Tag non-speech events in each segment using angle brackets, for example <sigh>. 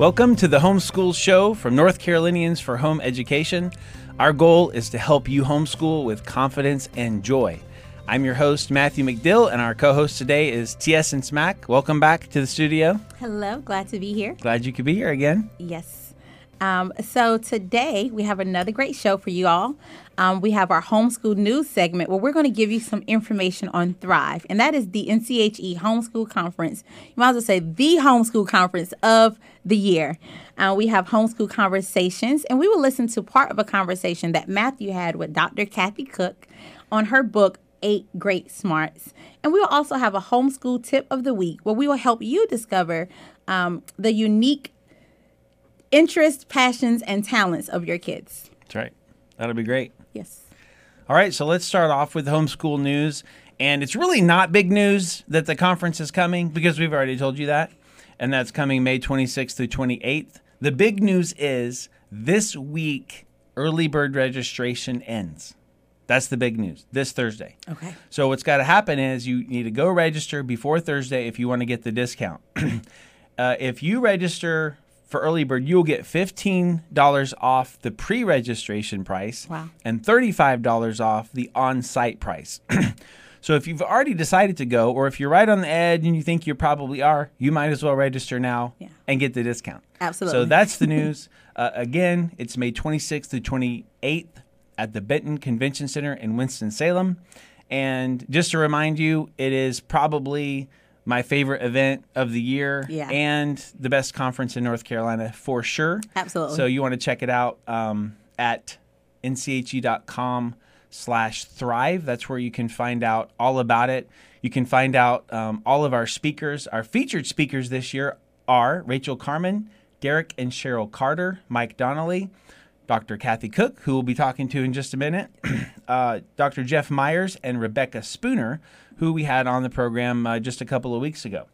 Welcome to the Homeschool Show from North Carolinians for Home Education. Our goal is to help you homeschool with confidence and joy. I'm your host, Matthew McDill, and our co host today is T.S. and Smack. Welcome back to the studio. Hello, glad to be here. Glad you could be here again. Yes. Um, so today we have another great show for you all. Um, we have our homeschool news segment where we're going to give you some information on Thrive, and that is the NCHE Homeschool Conference. You might as well say the homeschool conference of the year. Uh, we have homeschool conversations, and we will listen to part of a conversation that Matthew had with Dr. Kathy Koch on her book, Eight Great Smarts. And we will also have a homeschool tip of the week where we will help you discover um, the unique interests, passions, and talents of your kids. That's right. That'll be great. Yes. All right, so let's start off with homeschool news. And it's really not big news that the conference is coming because we've already told you that. And that's coming May 26th through 28th. The big news is this week, early bird registration ends. That's the big news this Thursday. Okay. So, what's got to happen is you need to go register before Thursday if you want to get the discount. <clears throat> uh, if you register for early bird, you'll get $15 off the pre registration price Wow. and $35 off the on site price. <clears throat> so if you've already decided to go, or if you're right on the edge and you think you probably are, you might as well register now Yeah. and get the discount. Absolutely. So that's the <laughs> news. uh, again, it's May 26th to 28th at the Benton Convention Center in Winston-Salem. And just to remind you, it is probably my favorite event of the year Yeah. and the best conference in North Carolina for sure. Absolutely. So you want to check it out um, at nche.com slash thrive. That's where you can find out all about it. You can find out um, all of our speakers. Our featured speakers this year are Rachel Carman, Derek and Cheryl Carter, Mike Donnelly, Dr. Kathy Koch, who we'll be talking to in just a minute, <clears throat> uh, Dr. Jeff Myers, and Rebecca Spooner, who we had on the program uh, just a couple of weeks ago.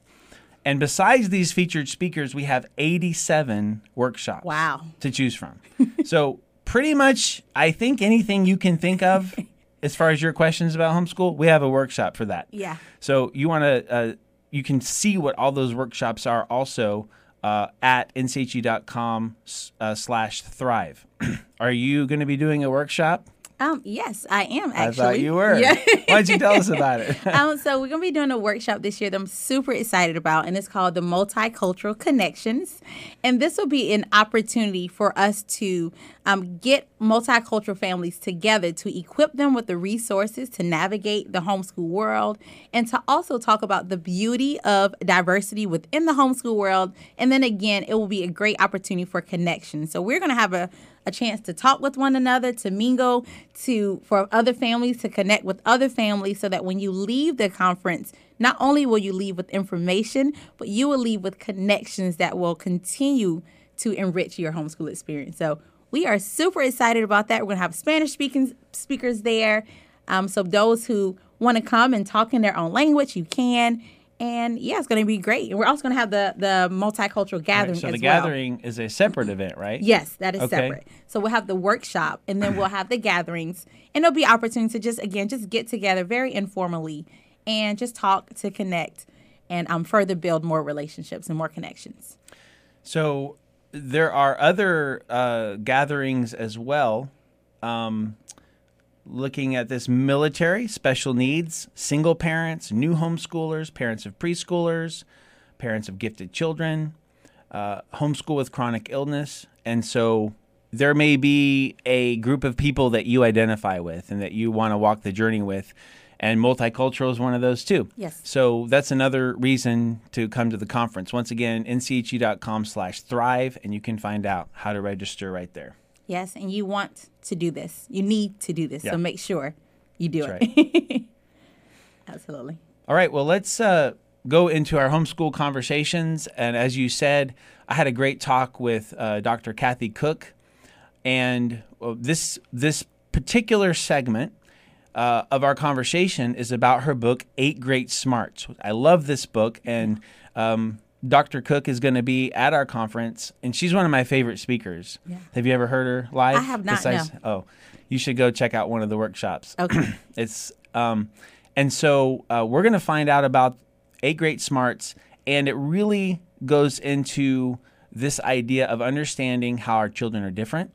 And besides these featured speakers, we have 87 workshops Wow. to choose from. <laughs> so, pretty much, I think anything you can think of as far as your questions about homeschool, we have a workshop for that. Yeah. So, you want to, uh, you can see what all those workshops are also uh, at nche.com uh, slash thrive. <clears throat> are you going to be doing a workshop? Um, yes, I am actually. I thought you <laughs> were. Yeah. Why don't you tell us about it? <laughs> um, so we're gonna be doing a workshop this year that I'm super excited about, and it's called the Multicultural Connections. And this will be an opportunity for us to um, get multicultural families together to equip them with the resources to navigate the homeschool world, and to also talk about the beauty of diversity within the homeschool world. And then again, it will be a great opportunity for connection. So we're gonna have a a chance to talk with one another, to mingle, to for other families to connect with other families so that when you leave the conference, not only will you leave with information, but you will leave with connections that will continue to enrich your homeschool experience. So we are super excited about that. We're gonna have Spanish speaking speakers there. Um, so those who want to come and talk in their own language, you can. And yeah, it's going to be great. And we're also going to have the the multicultural gathering. so as the well. gathering is a separate event, right? Yes, that is Okay. separate. So we'll have the workshop and then we'll <clears throat> have the gatherings. And there'll be opportunity to just again just get together very informally and just talk to connect and um further build more relationships and more connections. So there are other uh, gatherings as well. Um, looking at this military, special needs, single parents, new homeschoolers, parents of preschoolers, parents of gifted children, uh, homeschool with chronic illness. And so there may be a group of people that you identify with and that you want to walk the journey with. And multicultural is one of those too. Yes. So that's another reason to come to the conference. Once again, nche.com slash thrive, and you can find out how to register right there. Yes, and you want to do this. You need to do this. Yeah. So make sure you do That's it. <laughs> Absolutely. All right, well, let's uh, go into our homeschool conversations. And as you said, I had a great talk with uh, Dr. Kathy Koch, and uh, this this particular segment uh, of our conversation is about her book, Eight Great Smarts. I love this book, and um, Dr. Koch is going to be at our conference, and she's one of my favorite speakers. Yeah. Have you ever heard her live? I have not, no. Oh, you should go check out one of the workshops. Okay. <clears throat> It's um, and so uh, we're going to find out about eight great smarts, and it really goes into this idea of understanding how our children are different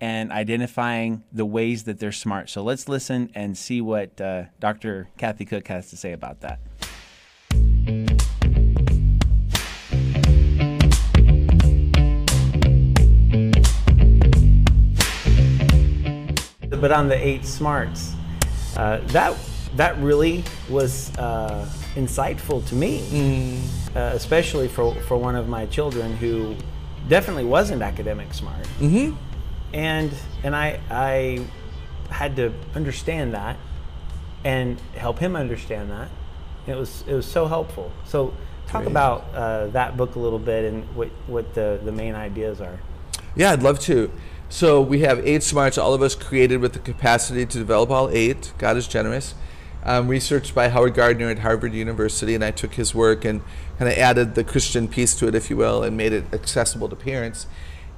and identifying the ways that they're smart. So let's listen and see what uh, Dr. Kathy Koch has to say about that. But on the eight smarts, uh, that that really was uh, insightful to me, uh, especially for for one of my children who definitely wasn't academic smart, mm-hmm. and and I I had to understand that and help him understand that. It was it was so helpful. So talk about uh, that book a little bit and what what the the main ideas are. Yeah, I'd love to. So we have eight smarts, all of us created with the capacity to develop all eight. God is generous. Um, researched by Howard Gardner at Harvard University, and I took his work and kind of added the Christian piece to it, if you will, and made it accessible to parents.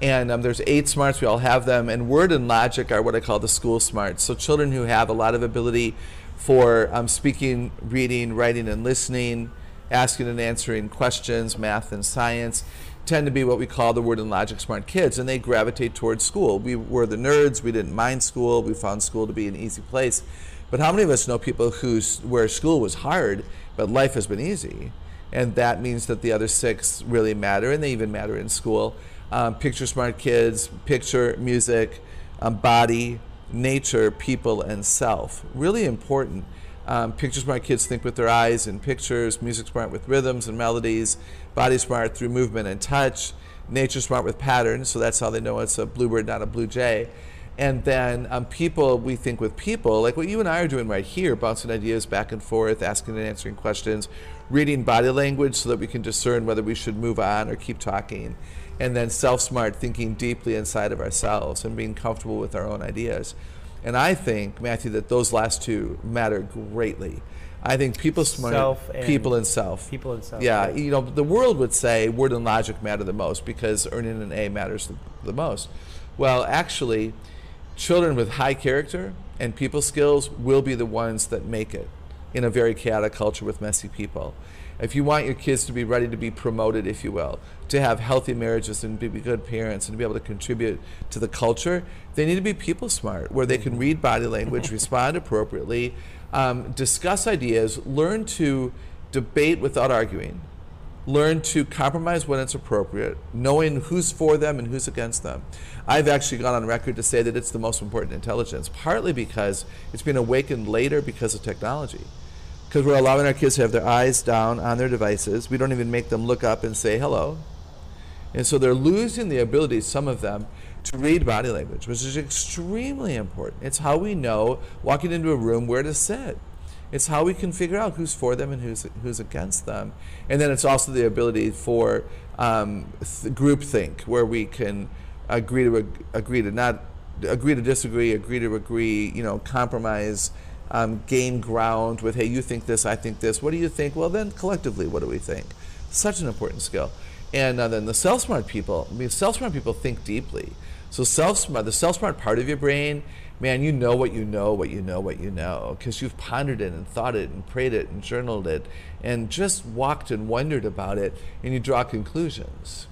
And um, there's eight smarts, we all have them, and word and logic are what I call the school smarts. So children who have a lot of ability for um, speaking, reading, writing, and listening, asking and answering questions, math and science, tend to be what we call the word and logic smart kids, and they gravitate towards school. We were the nerds, we didn't mind school, we found school to be an easy place. But how many of us know people whose where school was hard, but life has been easy? And that means that the other six really matter, and they even matter in school. Um, picture smart kids, picture, music, um, body, nature, people, and self. Really important. Um, picture smart kids think with their eyes and pictures, music smart with rhythms and melodies, body smart through movement and touch, nature smart with patterns, so that's how they know it's a bluebird, not a blue jay. And then um, people, we think with people, like what you and I are doing right here, bouncing ideas back and forth, asking and answering questions, reading body language so that we can discern whether we should move on or keep talking. And then self smart, thinking deeply inside of ourselves and being comfortable with our own ideas. And I think, Matthew, that those last two matter greatly. I think people smart, people and self. People and self, Yeah, right. you know, the world would say word and logic matter the most because earning an A matters the, the most. Well, actually, children with high character and people skills will be the ones that make it in a very chaotic culture with messy people. If you want your kids to be ready to be promoted, if you will, to have healthy marriages and be good parents and to be able to contribute to the culture, they need to be people smart, where they can read body language, <laughs> respond appropriately, um, discuss ideas, learn to debate without arguing, learn to compromise when it's appropriate, knowing who's for them and who's against them. I've actually gone on record to say that it's the most important intelligence, partly because it's been awakened later because of technology. Because we're allowing our kids to have their eyes down on their devices. We don't even make them look up and say hello. And so they're losing the ability, some of them, to read body language, which is extremely important. It's how we know walking into a room where to sit. It's how we can figure out who's for them and who's who's against them. And then it's also the ability for um, th- group think, where we can agree to ag- agree to not agree to disagree, agree to agree, you know, compromise, um, gain ground with, hey, you think this, I think this. What do you think? Well, then collectively, what do we think? Such an important skill. And uh, then the self-smart people, I mean, self-smart people think deeply. So self-smart, the self-smart part of your brain, man, you know what you know, what you know, what you know, because you've pondered it and thought it and prayed it and journaled it and just walked and wondered about it, and you draw conclusions.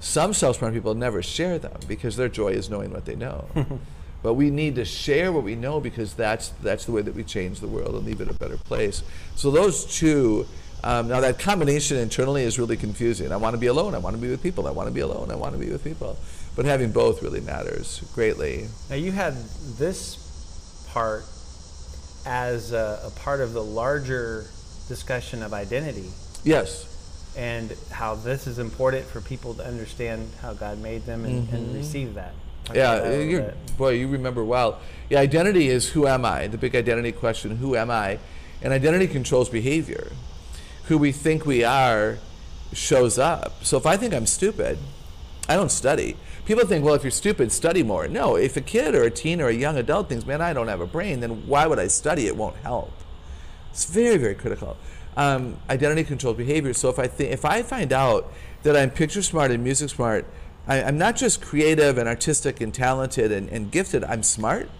Some self-smart people never share them because their joy is knowing what they know. <laughs> but we need to share what we know because that's that's the way that we change the world and leave it a better place. So those two. Um, now that combination internally is really confusing. I want to be alone. I want to be with people. I want to be alone. I want to be with people. But having both really matters greatly. Now you had this part as a, a part of the larger discussion of identity Yes. and how this is important for people to understand how God made them and, Mm-hmm. and receive that. About Yeah, that a little you're, boy, you remember well. Yeah, identity is who am I? The big identity question, who am I? And identity controls behavior. Who we think we are shows up. So if I think I'm stupid, I don't study. People think, well, if you're stupid, study more. No, if a kid or a teen or a young adult thinks, man, I don't have a brain, then why would I study? It won't help. It's very, very critical. Um, identity controls behavior. So if I think, if I find out that I'm picture smart and music smart, I, I'm not just creative and artistic and talented and, and gifted. I'm smart.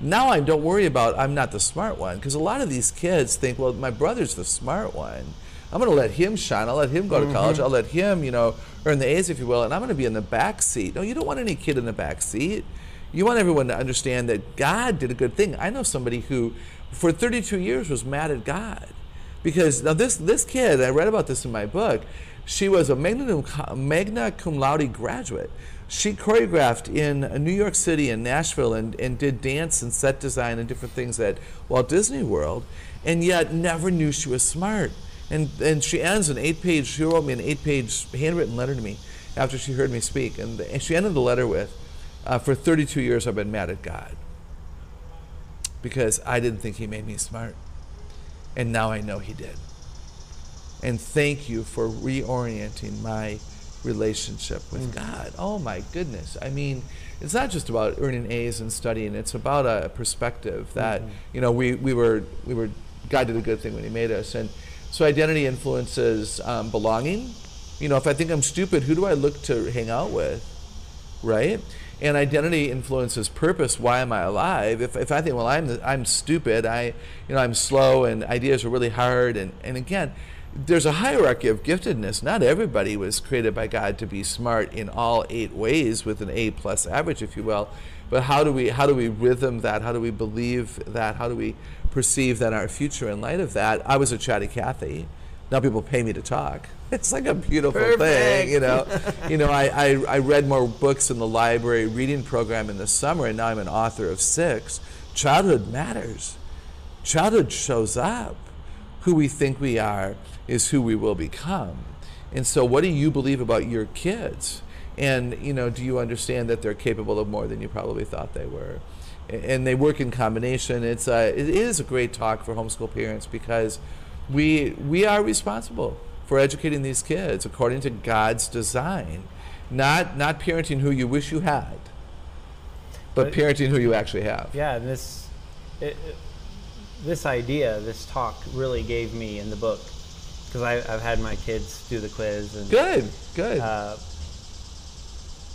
Now I don't worry about I'm not the smart one because a lot of these kids think, well, my brother's the smart one. I'm going to let him shine. I'll let him go to mm-hmm. college. I'll let him, you know, earn the A's, if you will, and I'm going to be in the back seat. No, you don't want any kid in the back seat. You want everyone to understand that God did a good thing. I know somebody who, for 32 years, was mad at God because now this this kid, I read about this in my book. She was a magna, cum laude graduate. She choreographed in New York City and Nashville and, and did dance and set design and different things at Walt Disney World, and yet never knew she was smart. And, and she ends an eight page, she wrote me an eight page handwritten letter to me after she heard me speak. And, and she ended the letter with, uh, For 32 years I've been mad at God because I didn't think He made me smart. And now I know He did. And thank you for reorienting my relationship with God. Oh my goodness. I mean, it's not just about earning A's and studying, it's about a perspective that, you know, we, we were we were God did a good thing when he made us. And so identity influences um, belonging. You know, if I think I'm stupid, who do I look to hang out with? Right? And identity influences purpose. Why am I alive? If, if I think, well, I'm, I'm stupid, I, you know, I'm slow and ideas are really hard. And, and again, there's a hierarchy of giftedness. Not everybody was created by God to be smart in all eight ways with an A plus average, if you will. But how do we how do we rhythm that? How do we believe that? How do we perceive that our future in light of that? I was a chatty Cathy. Now people pay me to talk. <laughs> It's like a beautiful thing, you know. <laughs> you know, I, I, I read more books in the library reading program in the summer, and now I'm an author of six. Childhood matters. Childhood shows up. Who we think we are is who we will become. And so, what do you believe about your kids? And you know, do you understand that they're capable of more than you probably thought they were? And they work in combination. It's a, it is a great talk for homeschool parents because we we are responsible for educating these kids according to God's design, not not parenting who you wish you had, but But- parenting who you actually have. Yeah, and this it, it- this idea, this talk, really gave me in the book because I've had my kids do the quiz and Good, good. Uh,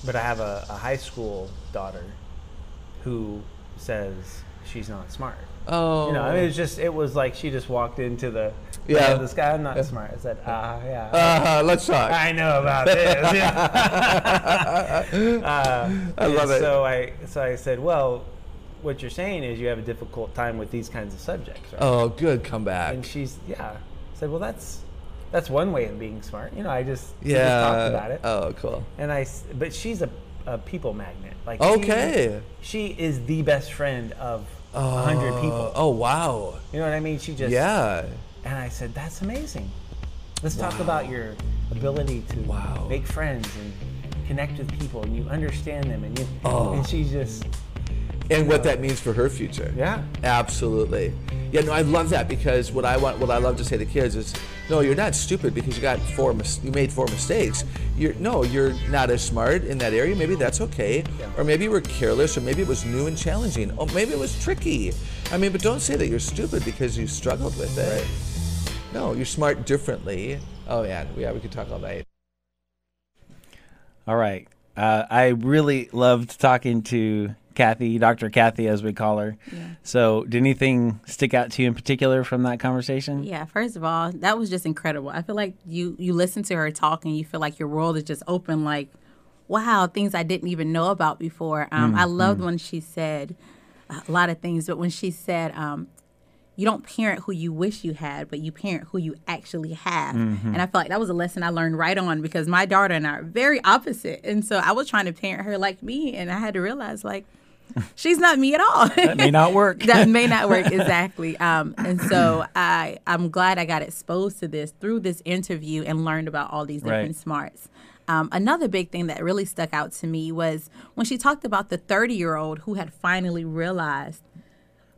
but I have a, a high school daughter who says she's not smart. oh, You know, I mean, it's just it was like she just walked into the Yeah. yeah. this guy. I'm not smart. I said, ah, yeah. uh, let's talk. I know about this. Yeah. <laughs> <laughs> uh, I love it. So I so I said, well, what you're saying is you have a difficult time with these kinds of subjects, right? Oh, good comeback. And she's yeah. I said, well, that's that's one way of being smart. You know, I just yeah. just talked about it. Oh, cool. And I, but she's a, a people magnet. Like Okay. she, she is the best friend of a hundred oh. people. Oh, wow. You know what I mean? She just Yeah. And I said, that's amazing. Let's talk about your ability to Wow. make friends and connect with people, and you understand them, and you. Oh. And she just And what that means for her future. yeah. Absolutely. Yeah, no, I love that because what I want, what I love to say to kids is, no, you're not stupid because you got four, mis- you made four mistakes. You're no, you're not as smart in that area. Maybe that's okay, Yeah. or maybe you were careless, or maybe it was new and challenging. Oh, maybe it was tricky. I mean, but don't say that you're stupid because you struggled with it. No, you're smart differently. Oh man, yeah, we could talk all night. All right. Uh, I really loved talking to Kathy, Dr. Kathy, as we call her. Yeah. So, did anything stick out to you in particular from that conversation? Yeah, first of all, that was just incredible. I feel like you you listen to her talk and you feel like your world is just open like wow, things I didn't even know about before. Um, I loved when she said a lot of things, but when she said um, you don't parent who you wish you had, but you parent who you actually have. And I felt like that was a lesson I learned right on because my daughter and I are very opposite. And so I was trying to parent her like me, and I had to realize like she's not me at all. That may not work. <laughs> that may not work exactly. Um, and so <clears throat> I I'm glad I got exposed to this through this interview and learned about all these different Right. smarts. Um, another big thing that really stuck out to me was when she talked about the 30 year old who had finally realized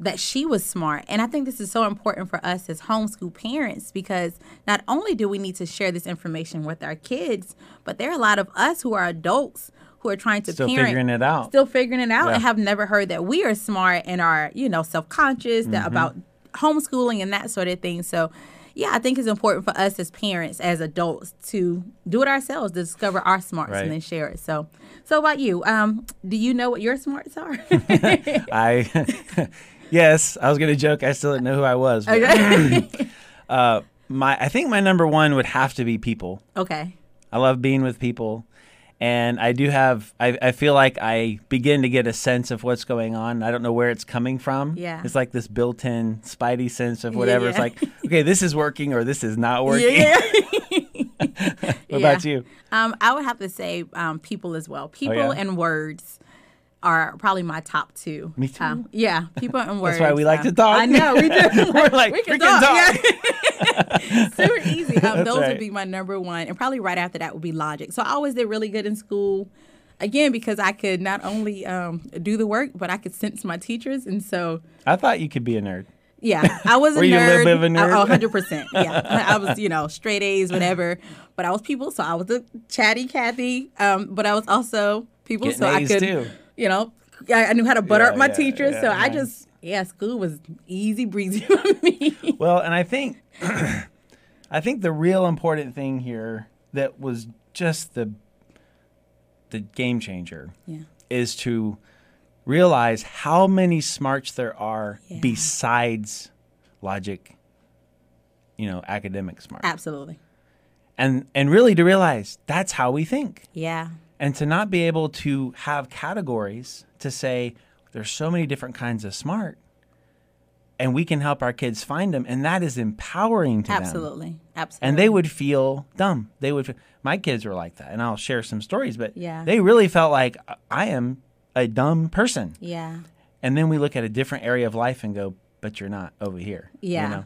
that she was smart. And I think this is so important for us as homeschool parents because not only do we need to share this information with our kids, but there are a lot of us who are adults who are trying to Still parent figuring it out. still figuring it out Yeah. and have never heard that we are smart and are you know self-conscious Mm-hmm. about homeschooling and that sort of thing so yeah i think it's important for us as parents as adults to do it ourselves discover our smarts Right. and then share it so so about you um do you know what your smarts are <laughs> I, <laughs> yes, I was going to joke. I still didn't know who I was. but- okay <clears throat> Uh, my I think my number one would have to be people. Okay. I love being with people. And I do have, I, I feel like I begin to get a sense of what's going on. I don't know where it's coming from. Yeah. It's like this built in spidey sense of whatever. It's yeah. like, okay, this is working or this is not <laughs> working. Yeah. <laughs> what about you? Um, I would have to say um, people as well. People yeah? and words are probably my top two. Me too. Um, yeah, people and words. <laughs> That's why we like um, to talk. I know we do. We're like, we can, we can talk. <laughs> Super easy. Um, those right. would be my number one, and probably right after that would be logic. So I always did really good in school. Again, because I could not only um, do the work, but I could sense my teachers, and so I thought you could be a nerd. yeah, I was <laughs> a Were you a nerd. little bit of a nerd? Oh, 100%. Yeah. I was, you know, straight A's, <laughs> whatever. But I was people, so I was a chatty Kathy. Um, but I was also people, Getting so I could, too. you know, I, I knew how to butter Yeah, up my yeah, teachers. yeah, so I just, yeah, school was easy breezy <laughs> for me. Well, and I think <clears throat> I think the real important thing here that was just the the game changer Yeah. is to realize how many smarts there are Yeah. besides logic, you know, academic smart. Absolutely. And and really to realize that's how we think. Yeah. And to not be able to have categories to say there's so many different kinds of smart and we can help our kids find them and that is empowering to them Absolutely. Absolutely. and they would feel dumb. They would. My kids were like that, and I'll share some stories. But Yeah. they really felt like I am a dumb person. Yeah. And then we look at a different area of life and go, "But you're not over here." Yeah. you know?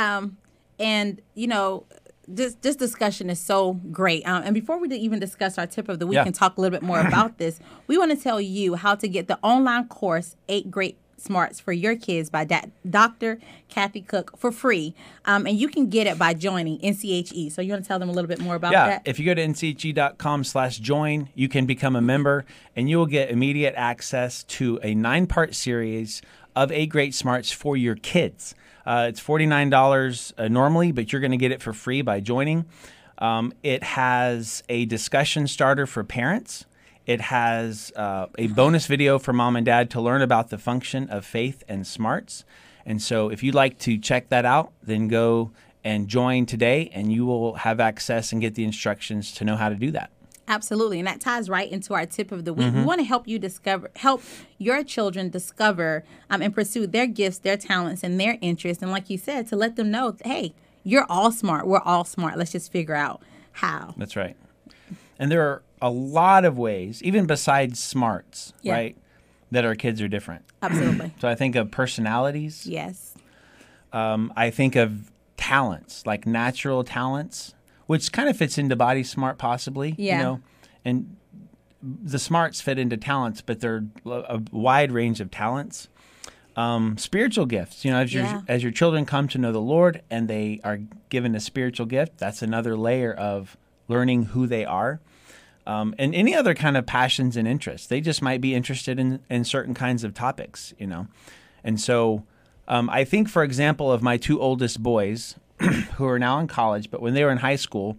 Um, and you know, this this discussion is so great. Um, and before we even discuss our tip of the week Yeah. and talk a little bit more about this, we want to tell you how to get the online course Eight Great Smarts for Your Kids by Da- Dr. Kathy Koch for free. Um, and you can get it by joining NCHE. So you want to tell them a little bit more about Yeah, that? if you go to nche.com slash join, you can become a member and you will get immediate access to a nine part series of eight great smarts for your kids. Uh, it's $49 uh, normally, but you're going to get it for free by joining. Um, it has a discussion starter for parents. It has uh, a bonus video for mom and dad to learn about the function of faith and smarts. And so, if you'd like to check that out, then go and join today, and you will have access and get the instructions to know how to do that. Absolutely. And that ties right into our tip of the week. Mm-hmm. We want to help you discover, help your children discover um, and pursue their gifts, their talents, and their interests. And like you said, to let them know, hey, you're all smart. We're all smart. Let's just figure out how. That's right. And there are a lot of ways, even besides smarts, Yeah. right, that our kids are different. <clears throat> Absolutely. So I think of personalities. yes. Um, I think of talents, like natural talents, which kind of fits into body smart, possibly. Yeah. You know, and the smarts fit into talents, but they're a wide range of talents. Um, spiritual gifts, you know, as your Yeah. as your children come to know the Lord and they are given a spiritual gift, that's another layer of learning who they are. Um, and any other kind of passions and interests. They just might be interested in, in certain kinds of topics, you know. And so um, I think, for example, of my two oldest boys <clears throat> who are now in college, but when they were in high school,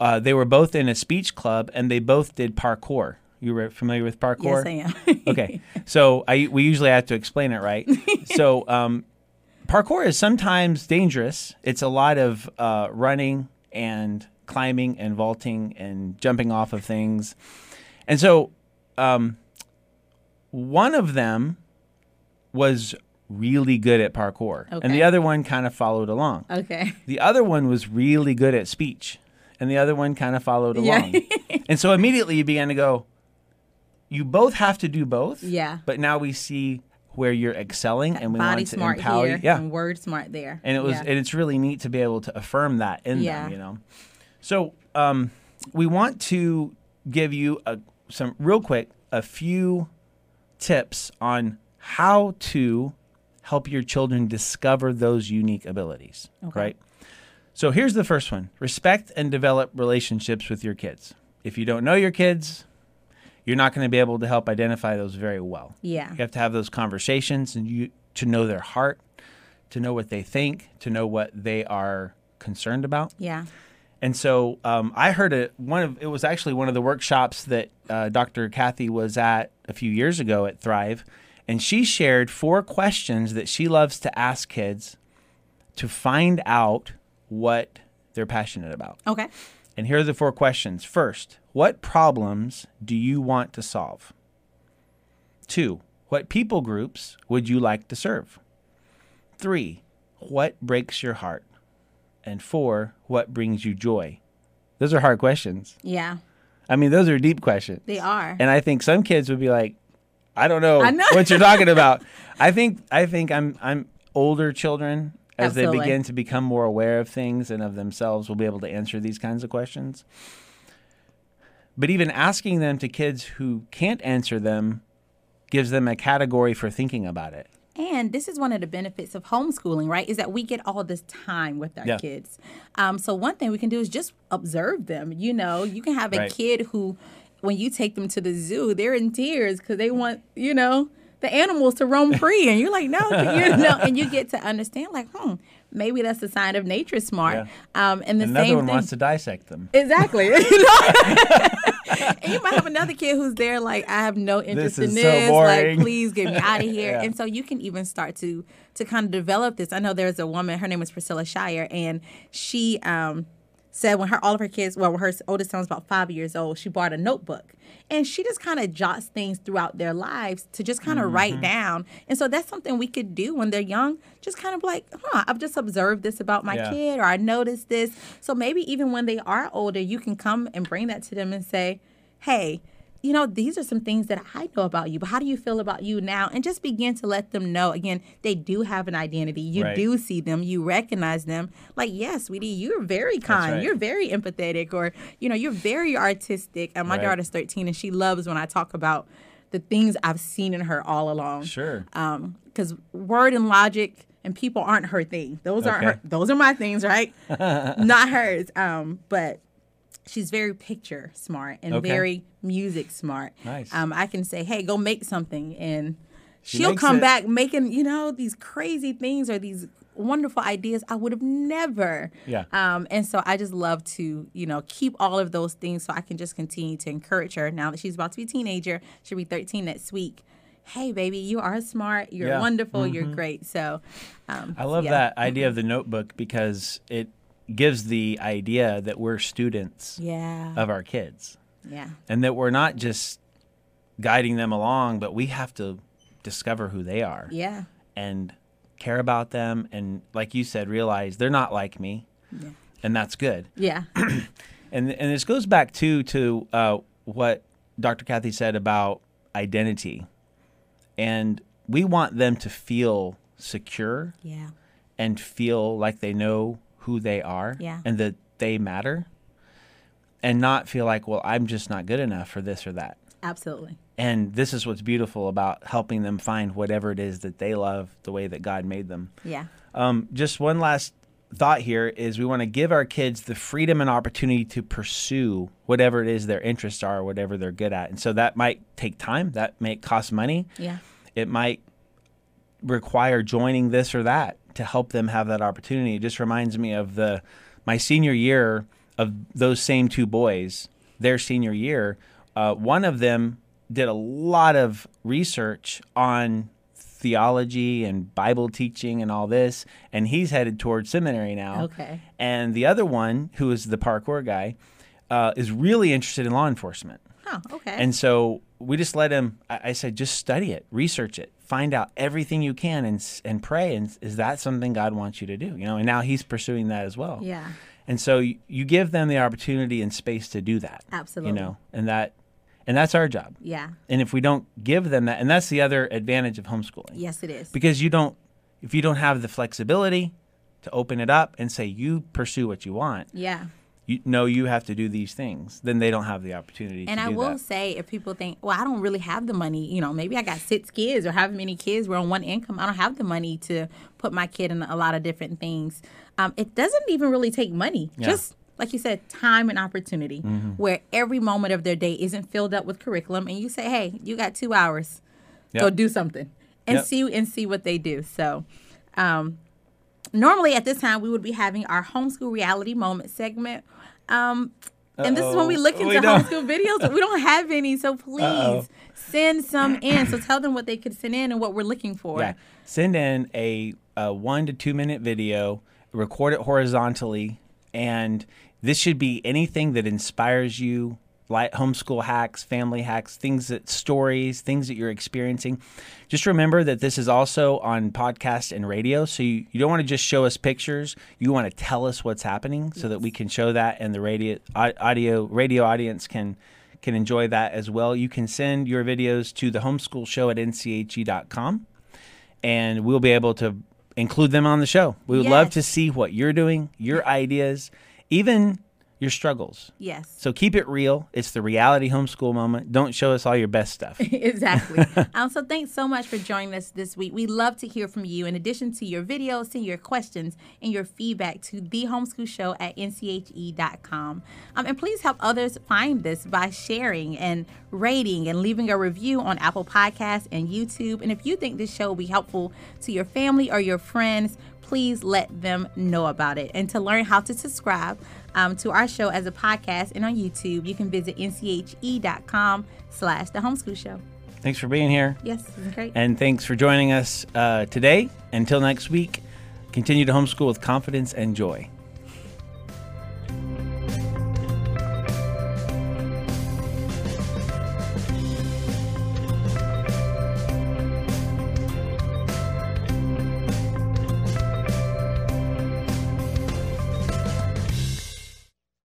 uh, they were both in a speech club and they both did parkour. You were familiar with parkour? Yes, I am. <laughs> okay. So I we usually have to explain it, right? <laughs> so um, parkour is sometimes dangerous. It's a lot of uh, running and climbing and vaulting and jumping off of things. And so um, one of them was really good at parkour, and the other one kind of followed along. okay. <laughs> The other one was really good at speech, and the other one kind of followed along. Yeah. and so immediately you began to go, you both have to do both. Yeah. But now we see where you're excelling, and we Body want to smart empower here you. Yeah. and word smart there. And it was, Yeah. and it's really neat to be able to affirm that in Yeah. them, you know. So um, we want to give you a, some real quick a few tips on how to help your children discover those unique abilities, right? So here's the first one: respect and develop relationships with your kids. If you don't know your kids, you're not going to be able to help identify those very well. yeah. You have to have those conversations and you to know their heart, to know what they think, to know what they are concerned about. Yeah. And so um, I heard it. One of it was actually one of the workshops that uh, Dr. Kathy was at a few years ago at Thrive, and she shared four questions that she loves to ask kids to find out what they're passionate about. Okay. And here are the four questions. First, what problems do you want to solve? Two, what people groups would you like to serve? Three, what breaks your heart? And four, what brings you joy? Those are hard questions. Yeah, I mean, those are deep questions. they are. And I think some kids would be like, I don't know, know. what you're talking <laughs> about. I think I think I'm I'm older children as Absolutely. they begin to become more aware of things and of themselves will be able to answer these kinds of questions. But even asking them to kids who can't answer them gives them a category for thinking about it. And this is one of the benefits of homeschooling, right? Is that we get all this time with our Yeah. kids. Um, so one thing we can do is just observe them. You know, you can have a Right. kid who, when you take them to the zoo, they're in tears because they want, you know, the animals to roam free, and you're like, no, you <laughs> know, and you get to understand, like, hmm, maybe that's a sign of nature smart. Um, and the Another same one thing. wants to dissect them. Exactly. You <laughs> know? <laughs> and you might have another kid who's there like I have no interest This in is so this. boring. like please get me out of here. Yeah. And so you can even start to to kind of develop this. I know there's a woman, her name is Priscilla Shirer, and she um said when her all of her kids, well, her oldest son was about five years old, she bought a notebook. And she just kind of jots things throughout their lives to just kind of Mm-hmm. write down. And so that's something we could do when they're young. Just kind of like, huh, I've just observed this about my Yeah. kid or I noticed this. So maybe even when they are older, you can come and bring that to them and say, hey, you know, these are some things that I know about you, but how do you feel about you now? And just begin to let them know. Again, they do have an identity. You Right. do see them, you recognize them. Like, yes, sweetie, you're very kind. right. You're very empathetic, or, you know, you're very artistic. And my Right. daughter's 13 and she loves when I talk about the things I've seen in her all along Sure. because word and logic and people aren't her thing. Those aren't her. Those are my things, right? <laughs> Not hers. Um, but she's very picture smart and Okay. very music smart. Nice. Um, I can say, hey, go make something, and She she'll come it. back making you know these crazy things or these wonderful ideas I would have never. Yeah. Um, and so I just love to, you know, keep all of those things so I can just continue to encourage her now that she's about to be a teenager. She'll be 13 next week. Hey, baby, you are smart. You're Yeah. Mm-hmm. wonderful. You're great. So, um, I love yeah. that idea of the notebook because it gives the idea that we're students Yeah. of our kids yeah. and that we're not just guiding them along, but we have to discover who they are Yeah. and care about them. And like you said, realize they're not like me. And that's good. Yeah. <clears throat> And, and this goes back too to uh, what Dr. Kathy said about identity. And we want them to feel secure yeah. and feel like they know who they are Yeah. and that they matter and not feel like, well, I'm just not good enough for this or that. Absolutely. And this is what's beautiful about helping them find whatever it is that they love the way that God made them. Yeah. Um, just one last thought here is we want to give our kids the freedom and opportunity to pursue whatever it is their interests are, whatever they're good at. And so that might take time, that may cost money, Yeah. it might require joining this or that to help them have that opportunity. It just reminds me of the my senior year of those same two boys. Their senior year, uh, one of them did a lot of research on theology and Bible teaching and all this, and he's headed towards seminary now. Okay. And the other one, who is the parkour guy, uh, is really interested in law enforcement. Oh, okay. And so we just let him. I, I said, just study it, research it, find out everything you can, and and pray. And is that something God wants you to do? You know. And now he's pursuing that as well. yeah. And so you, you give them the opportunity and space to do that. Absolutely. You know, and that, and that's our job. Yeah. And if we don't give them that, and that's the other advantage of homeschooling, Yes, it is. because you don't, if you don't have the flexibility to open it up and say you pursue what you want, yeah. You know you have to do these things, then they don't have the opportunity. To And I will that. say, if people think, well, I don't really have the money, you know, maybe I got six kids or however many kids, we're on one income. I don't have the money to put my kid in a lot of different things. Um, it doesn't even really take money. Yeah. Just like you said, time and opportunity, where every moment of their day isn't filled up with curriculum, and you say, hey, you got two hours, go do something, and Yep. see and see what they do. So. Um, normally at this time we would be having our homeschool reality moment segment um and this is when we look into don't- homeschool videos we don't have any so <laughs> please Uh-oh. send some in so tell them what they could send in and what we're looking for Yeah. Send in a, a one to two minute video record it horizontally, and this should be anything that inspires you, like homeschool hacks, family hacks, things that stories, things that you're experiencing. Just remember that this is also on podcast and radio, so you, you don't want to just show us pictures. You want to tell us what's happening so that we can show that, and the radio audio radio audience can can enjoy that as well. You can send your videos to the homeschool show at nche.com and we'll be able to include them on the show. We would love to see what you're doing, your ideas, even your struggles. Yes. So keep it real. It's the reality homeschool moment. Don't show us all your best stuff. <laughs> exactly. <laughs> um, so thanks so much for joining us this week. We love to hear from you. In addition to your videos, send your questions and your feedback to the homeschool show at nche.com. Um, and please help others find this by sharing and rating and leaving a review on Apple Podcasts and YouTube. And if you think this show will be helpful to your family or your friends, please let them know about it. And to learn how to subscribe um, to our show as a podcast and on YouTube, you can visit nche.com slash the homeschool show. Thanks for being here. Yes, great. And thanks for joining us uh, today. Until next week, continue to homeschool with confidence and joy.